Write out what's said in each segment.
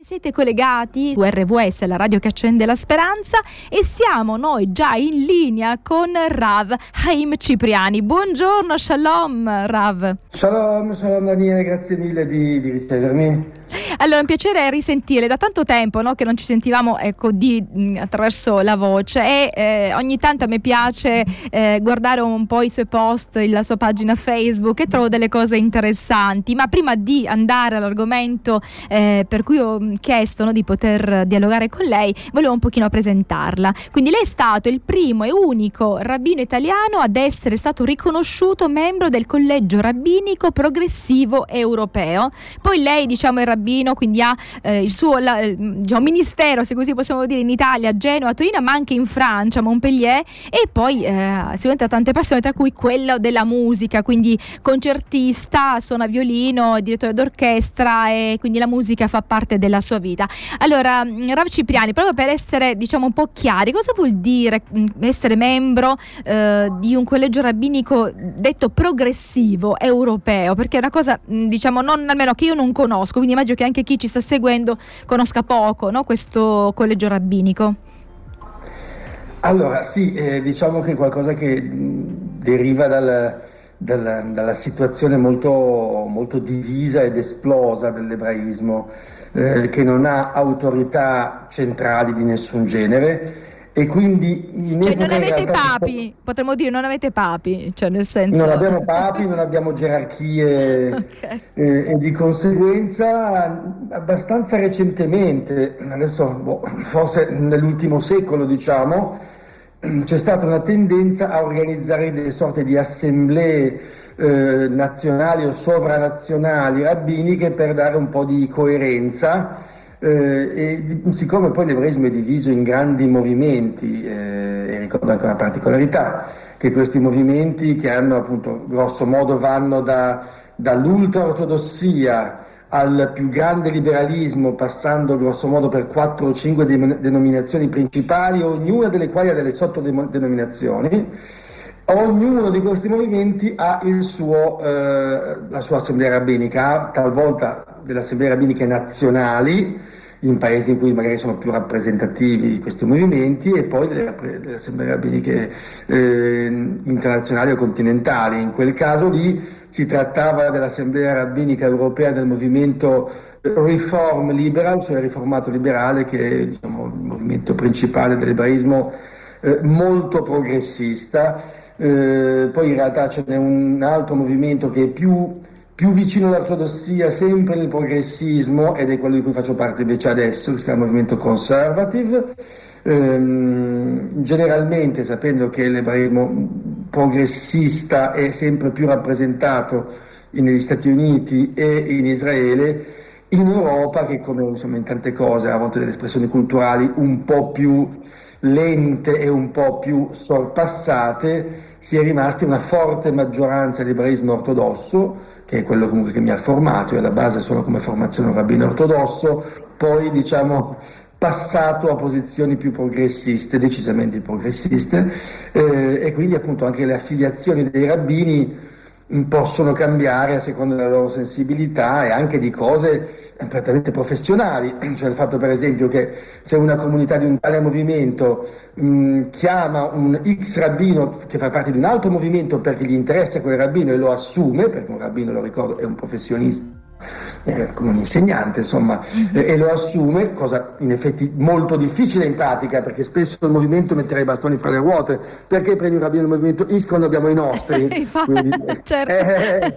Siete collegati su RVS, la radio che accende la speranza, e siamo noi già in linea con Rav Haim Cipriani. Buongiorno, shalom Rav. Shalom, shalom Daniele, grazie mille di, di ricevermi. Allora, un piacere risentire da tanto tempo no, che non ci sentivamo ecco, di, mh, attraverso la voce e eh, ogni tanto a me piace eh, guardare un po' i suoi post, la sua pagina Facebook e trovo delle cose interessanti. Ma prima di andare all'argomento eh, per cui ho chiesto no, di poter dialogare con lei, volevo un pochino presentarla. Quindi lei è stato il primo e unico rabbino italiano ad essere stato riconosciuto membro del collegio rabbinico progressivo europeo. Poi lei, diciamo, è rabbino, quindi ha eh, il suo la, diciamo, ministero, se così possiamo dire, in Italia, Genova, Torino, ma anche in Francia, Montpellier, e poi eh, sicuramente ha tante passioni, tra cui quella della musica, quindi concertista, suona violino, direttore d'orchestra e quindi la musica fa parte della sua vita. Allora, Rav Cipriani, proprio per essere diciamo un po' chiari, cosa vuol dire essere membro eh, di un collegio rabbinico detto progressivo europeo? Perché è una cosa, diciamo, non almeno che io non conosco, quindi immagino che anche chi ci sta seguendo conosca poco no? questo collegio rabbinico. Allora, sì, eh, diciamo che è qualcosa che deriva dal, dal, dalla situazione molto, molto, divisa ed esplosa dell'ebraismo, eh, che non ha autorità centrali di nessun genere e quindi in cioè, non avete papi, potremmo dire non avete papi, cioè nel senso... Non abbiamo papi, non abbiamo gerarchie okay. eh, e di conseguenza abbastanza recentemente, adesso boh, forse nell'ultimo secolo diciamo, c'è stata una tendenza a organizzare delle sorte di assemblee eh, nazionali o sovranazionali rabbiniche per dare un po' di coerenza eh, e siccome poi l'ebraismo è diviso in grandi movimenti, eh, e ricordo anche una particolarità, che questi movimenti che hanno appunto grosso modo vanno da, dall'ultra-ortodossia al più grande liberalismo, passando grosso modo per quattro o cinque denominazioni principali, ognuna delle quali ha delle sottodenominazioni, ognuno di questi movimenti ha suo, eh, la sua assemblea rabbinica, talvolta delle assemblee rabbiniche nazionali, in paesi in cui magari sono più rappresentativi questi movimenti e poi delle, delle assemblee rabbiniche eh, internazionali o continentali. In quel caso lì si trattava dell'assemblea rabbinica europea del movimento Reform Liberal, cioè riformato liberale, che è diciamo, il movimento principale dell'ebraismo eh, molto progressista. Eh, poi in realtà ce n'è un altro movimento che è più più vicino all'ortodossia, sempre nel progressismo, ed è quello di cui faccio parte invece adesso, che si chiama Movimento Conservative, ehm, generalmente sapendo che l'ebraismo progressista è sempre più rappresentato negli Stati Uniti e in Israele, in Europa, che come insomma, in tante cose ha avuto delle espressioni culturali un po' più lente e un po' più sorpassate, si è rimasti una forte maggioranza di ebraismo ortodosso, che è quello comunque che mi ha formato, io alla base sono come formazione un rabbino ortodosso, poi diciamo passato a posizioni più progressiste, decisamente progressiste, eh, e quindi appunto anche le affiliazioni dei rabbini possono cambiare a seconda della loro sensibilità e anche di cose prettamente professionali, cioè il fatto per esempio che se una comunità di un tale movimento mh, chiama un X rabbino che fa parte di un altro movimento perché gli interessa quel rabbino e lo assume, perché un rabbino, lo ricordo, è un professionista eh, come un insegnante, insomma, mm-hmm. e lo assume, cosa in effetti molto difficile in pratica, perché spesso il movimento metterà i bastoni fra le ruote, perché prendi un rabbino del movimento X quando abbiamo i nostri? Quindi, certo. eh,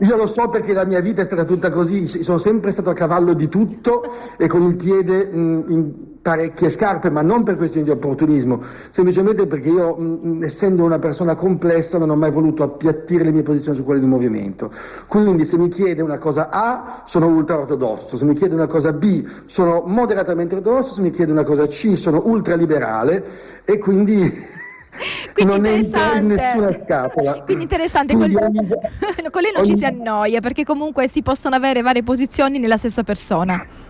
io lo so perché la mia vita è stata tutta così, sono sempre stato a cavallo di tutto e con il piede mh, in parecchie scarpe, ma non per questioni di opportunismo, semplicemente perché io, mh, essendo una persona complessa, non ho mai voluto appiattire le mie posizioni su quelle di un movimento. Quindi se mi chiede una cosa A, sono ultra ortodosso, se mi chiede una cosa B, sono moderatamente ortodosso, se mi chiede una cosa C, sono ultraliberale e quindi... Quindi non interessante. in nessuna scatola. Quindi interessante, Quindi con, ogni... con lei non ogni... ci si annoia perché comunque si possono avere varie posizioni nella stessa persona.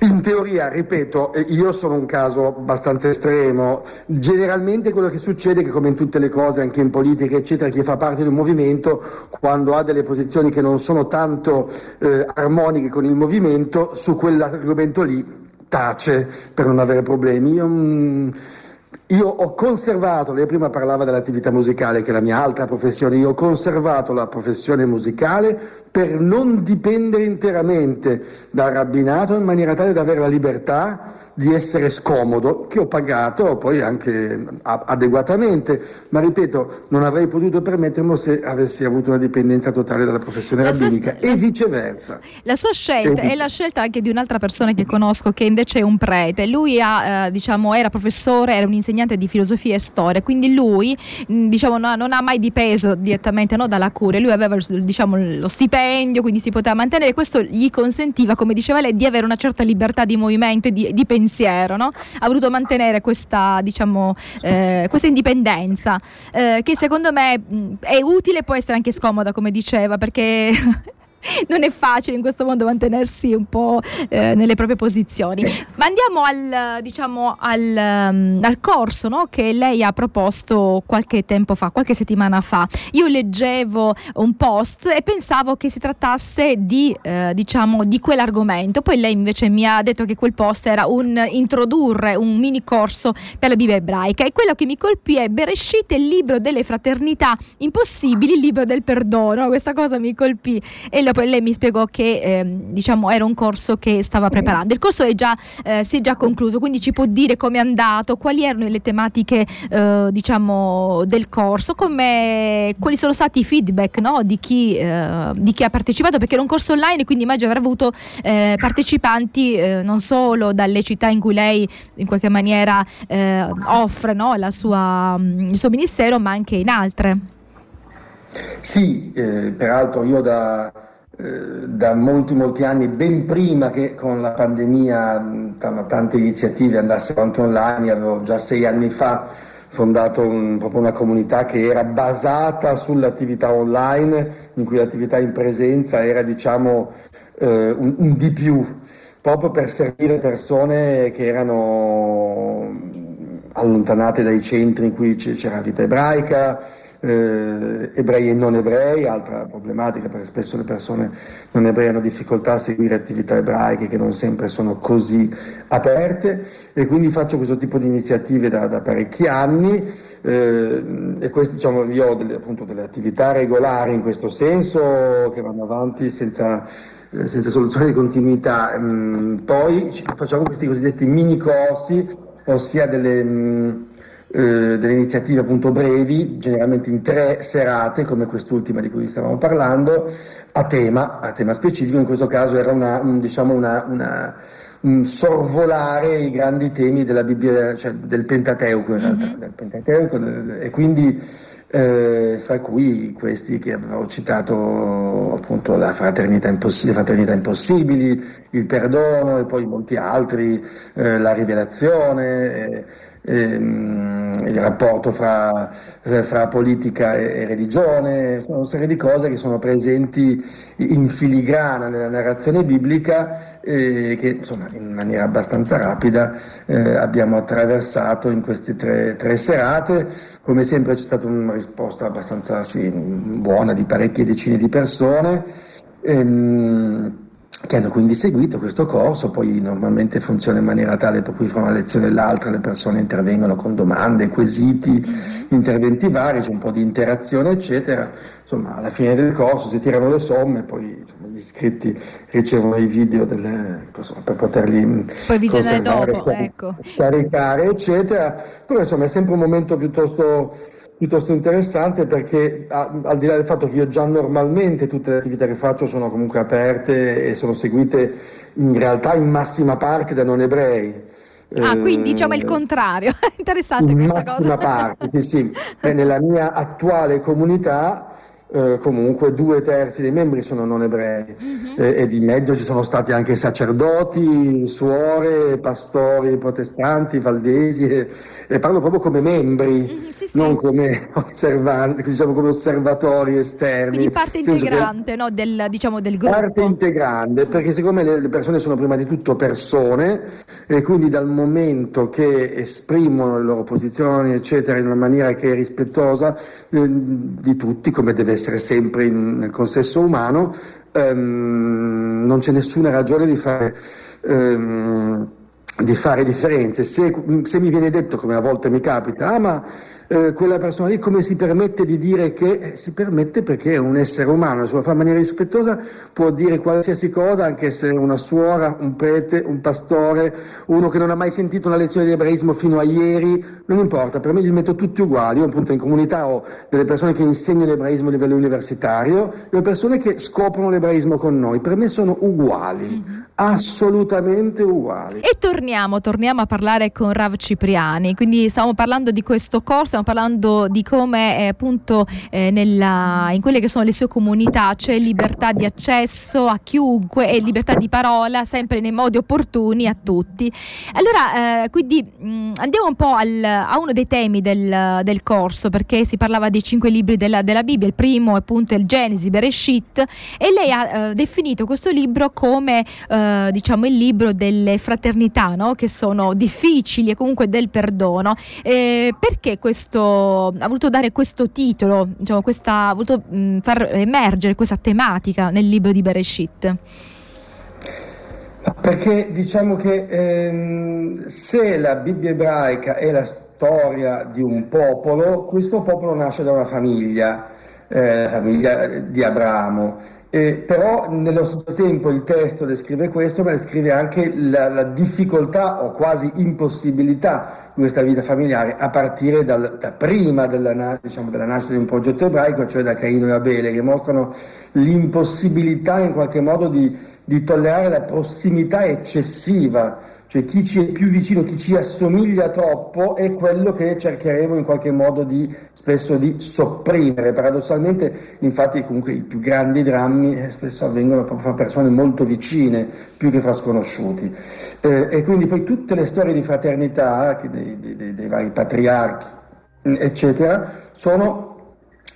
In teoria, ripeto, io sono un caso abbastanza estremo. Generalmente quello che succede è che, come in tutte le cose, anche in politica, eccetera, chi fa parte di un movimento, quando ha delle posizioni che non sono tanto eh, armoniche con il movimento, su quell'argomento lì tace per non avere problemi. Io, mm, io ho conservato, lei prima parlava dell'attività musicale che è la mia altra professione, io ho conservato la professione musicale per non dipendere interamente dal rabbinato in maniera tale da avere la libertà di essere scomodo, che ho pagato poi anche adeguatamente, ma ripeto, non avrei potuto permetterlo se avessi avuto una dipendenza totale dalla professione la rabbinica sua, e viceversa. La sua scelta e... è la scelta anche di un'altra persona che conosco che invece è un prete. Lui ha, eh, diciamo, era professore, era un insegnante di filosofia e storia, quindi lui mh, diciamo, no, non ha mai dipeso direttamente no, dalla curia, lui aveva diciamo, lo stipendio, quindi si poteva mantenere, questo gli consentiva, come diceva lei, di avere una certa libertà di movimento e di, di pensiero pensiero, no? ha voluto mantenere questa, diciamo, eh, questa indipendenza eh, che secondo me è utile e può essere anche scomoda, come diceva, perché non è facile in questo mondo mantenersi un po' eh, nelle proprie posizioni. Ma andiamo al, diciamo, al, um, al corso no? che lei ha proposto qualche tempo fa, qualche settimana fa. Io leggevo un post e pensavo che si trattasse di, eh, diciamo, di quell'argomento. Poi lei invece mi ha detto che quel post era un introdurre un mini corso per la Bibbia ebraica e quello che mi colpì è Bereshit, il libro delle fraternità impossibili, il libro del perdono. Questa cosa mi colpì e l'ho poi lei mi spiegò che eh, diciamo, era un corso che stava preparando. Il corso è già, eh, si è già concluso, quindi ci può dire come è andato, quali erano le tematiche eh, diciamo, del corso, quali sono stati i feedback no, di, chi, eh, di, chi, ha partecipato, perché era un corso online, quindi immagino avrà avuto eh, partecipanti eh, non solo dalle città in cui lei in qualche maniera offre no, sua, il suo ministero, ma anche in altre. Sì, peraltro io da eh, da molti molti anni, ben prima che con la pandemia tante iniziative andassero anche online, avevo già sei anni fa fondato un, proprio una comunità che era basata sull'attività online, in cui l'attività in presenza era diciamo eh, un, un di più, proprio per servire persone che erano allontanate dai centri in cui c'era vita ebraica, eh, ebrei e non ebrei, altra problematica perché spesso le persone non ebrei hanno difficoltà a seguire attività ebraiche che non sempre sono così aperte e quindi faccio questo tipo di iniziative da, da parecchi anni eh, e queste diciamo io ho delle, appunto delle attività regolari in questo senso che vanno avanti senza eh, senza soluzione di continuità. Mm, poi facciamo questi cosiddetti mini corsi, ossia delle, mm, eh, delle iniziative appunto brevi, generalmente in tre serate, come quest'ultima di cui stavamo parlando, a tema, a tema specifico, in questo caso era una, un, diciamo una, una, un sorvolare i grandi temi della Bibbia, cioè del Pentateuco in realtà, mm-hmm. del Pentateuco, e quindi eh, fra cui questi che avevo citato appunto la fraternità, imposs- fraternità impossibili, il perdono e poi molti altri, eh, la rivelazione, eh, ehm, il rapporto fra, fra politica e, e, religione, una serie di cose che sono presenti in filigrana nella narrazione biblica e che insomma in maniera abbastanza rapida eh, abbiamo attraversato in queste tre, tre serate come sempre c'è stata una risposta abbastanza sì, buona di parecchie decine di persone. Ehm, che hanno quindi seguito questo corso, poi normalmente funziona in maniera tale per cui fra una lezione e l'altra le persone intervengono con domande, quesiti, interventi vari, c'è un po' di interazione eccetera, insomma alla fine del corso si tirano le somme, poi insomma, gli iscritti ricevono i video delle, insomma, per poterli poi visionare dopo, scar- ecco. scaricare eccetera, però insomma è sempre un momento piuttosto piuttosto interessante perché al di là del fatto che io già normalmente tutte le attività che faccio sono comunque aperte e sono seguite in realtà in massima parte da non ebrei. Ah, eh, quindi diciamo il contrario, interessante in questa massima cosa. parte, sì, sì. Beh, nella mia attuale comunità eh, comunque due terzi dei membri sono non ebrei mm-hmm. eh, e di mezzo ci sono stati anche sacerdoti, suore, pastori protestanti, valdesi e, e parlo proprio come membri, mm-hmm, sì, non sì. Come, osservanti, diciamo, come osservatori esterni. Quindi parte integrante no, del, diciamo, del gruppo. Parte integrante perché secondo me le persone sono prima di tutto persone e quindi dal momento che esprimono le loro posizioni eccetera in una maniera che è rispettosa eh, di tutti come deve essere sempre in, nel consesso umano, ehm, non c'è nessuna ragione di fare, ehm, di fare differenze. Se, se, mi viene detto, come a volte mi capita, ah ma eh, quella persona lì come si permette di dire che eh, si permette perché è un essere umano, se lo fa in maniera rispettosa può dire qualsiasi cosa, anche se una suora, un prete, un pastore, uno che non ha mai sentito una lezione di ebraismo fino a ieri, non importa, per me li metto tutti uguali, io appunto in comunità ho delle persone che insegnano l'ebraismo a livello universitario e persone che scoprono l'ebraismo con noi, per me sono uguali, mm-hmm. Assolutamente uguali. E torniamo, torniamo a parlare con Rav Cipriani, quindi stiamo parlando di questo corso, stiamo parlando di come eh, appunto eh, nella, in quelle che sono le sue comunità c'è libertà di accesso a chiunque e libertà di parola sempre nei modi opportuni a tutti. Allora, eh, quindi mh, mm, andiamo un po' al, a uno dei temi del, del, corso perché si parlava dei cinque libri della, della Bibbia, il primo è appunto il Genesi, Bereshit e lei ha eh, definito questo libro come eh, diciamo il libro delle fraternità no? che sono difficili e comunque del perdono. Eh, perché questo ha voluto dare questo titolo, diciamo, questa, ha voluto mh, far emergere questa tematica nel libro di Bereshit? Perché diciamo che ehm, se la Bibbia ebraica è la storia di un popolo, questo popolo nasce da una famiglia, eh, la famiglia di Abramo. Eh, però nello stesso tempo il testo descrive questo, ma descrive anche la, la difficoltà o quasi impossibilità questa vita familiare a partire dal, da prima della, diciamo, della, nascita di un progetto ebraico, cioè da Caino e Abele, che mostrano l'impossibilità in qualche modo di, di tollerare la prossimità eccessiva cioè chi ci è più vicino, chi ci assomiglia troppo è quello che cercheremo in qualche modo di spesso di sopprimere. Paradossalmente, infatti, comunque i più grandi drammi eh, spesso avvengono proprio fra persone molto vicine, più che fra sconosciuti. Eh, e quindi poi tutte le storie di fraternità dei, dei, dei vari patriarchi, eccetera, sono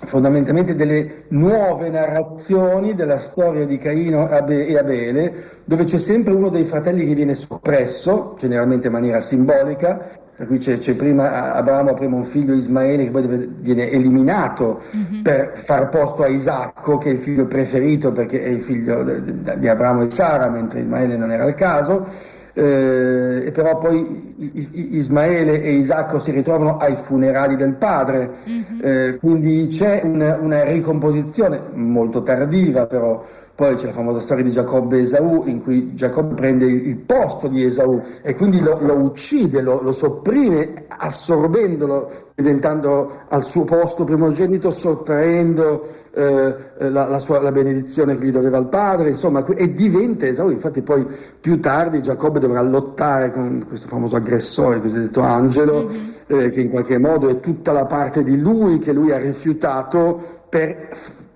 fondamentalmente delle nuove narrazioni della storia di Caino e Abele, dove c'è sempre uno dei fratelli che viene soppresso, generalmente in maniera simbolica, per cui c'è, c'è prima Abramo ha prima un figlio Ismaele che poi viene eliminato mm-hmm. per far posto a Isacco, che è il figlio preferito perché è il figlio di Abramo e Sara, mentre Ismaele non era il caso eh, e però poi Ismaele e Isacco si ritrovano ai funerali del padre, mm-hmm. eh, quindi c'è una, una, ricomposizione molto tardiva però, poi c'è la famosa storia di Giacobbe e Esaù in cui Giacobbe prende il posto di Esaù e quindi lo, lo uccide, lo, lo, sopprime assorbendolo, diventando al suo posto primogenito, sottraendo eh, la, la, sua, la, benedizione che gli doveva il padre, insomma, e diventa Esau. Infatti, poi più tardi Giacobbe dovrà lottare con questo famoso aggressore, il cosiddetto angelo, eh, che in qualche modo è tutta la parte di lui che lui ha rifiutato per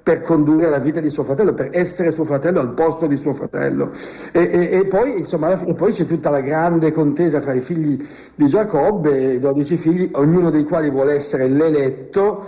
per condurre la vita di suo fratello, per essere suo fratello al posto di suo fratello. E, e, e poi, insomma, e poi c'è tutta la grande contesa fra i figli di Giacobbe, i dodici figli, ognuno dei quali vuole essere l'eletto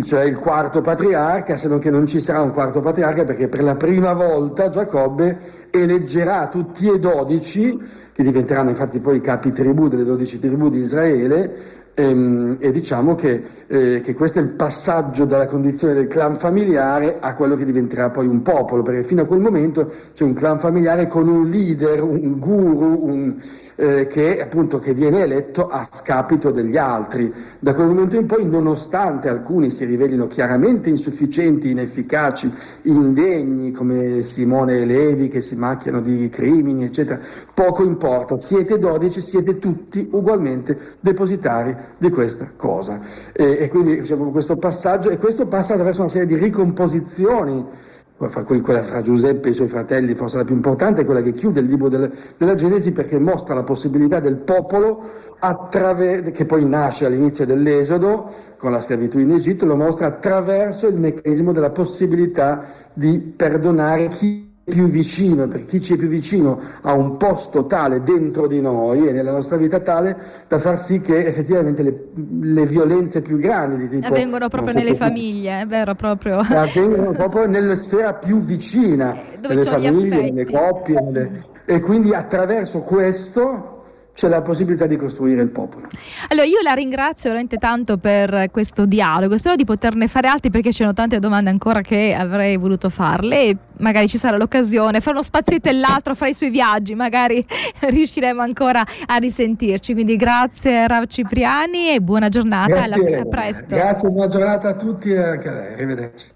cioè il quarto patriarca, se non che non ci sarà un quarto patriarca perché per la prima volta Giacobbe eleggerà tutti e dodici, che diventeranno infatti poi i capi tribù delle dodici tribù di Israele, ehm, e, diciamo che, eh, che, questo è il passaggio dalla condizione del clan familiare a quello che diventerà poi un popolo, perché fino a quel momento c'è un clan familiare con un leader, un guru, un, eh, che, appunto, che viene eletto a scapito degli altri. Da quel momento in poi, nonostante alcuni si rivelino chiaramente insufficienti, inefficaci, indegni, come Simone e Levi che si macchiano di crimini, eccetera, poco importa, siete 12, siete tutti ugualmente depositari di questa cosa. E, e quindi diciamo, questo passaggio, e questo passa attraverso una serie di ricomposizioni fra quella fra Giuseppe e i suoi fratelli, forse la più importante, è quella che chiude il libro del, della Genesi perché mostra la possibilità del popolo attraver- che poi nasce all'inizio dell'Esodo con la schiavitù in Egitto, lo mostra attraverso il meccanismo della possibilità di perdonare chi più vicino, per chi ci è più vicino, a un posto tale dentro di noi e nella nostra vita tale da far sì che effettivamente le, le violenze più grandi di tipo, avvengono proprio nelle famiglie, è vero proprio. Avvengono proprio nella sfera più vicina, eh, nelle famiglie, nelle coppie, nelle... e quindi attraverso questo c'è la possibilità di costruire il popolo. Allora io la ringrazio veramente tanto per questo dialogo, spero di poterne fare altri perché c'erano tante domande ancora che avrei voluto farle e magari ci sarà l'occasione, fra uno spazietto e l'altro, fra i suoi viaggi, magari riusciremo ancora a risentirci. Quindi grazie Rav Cipriani e buona giornata, grazie, alla, a presto. Grazie, buona giornata a tutti e anche a lei, arrivederci.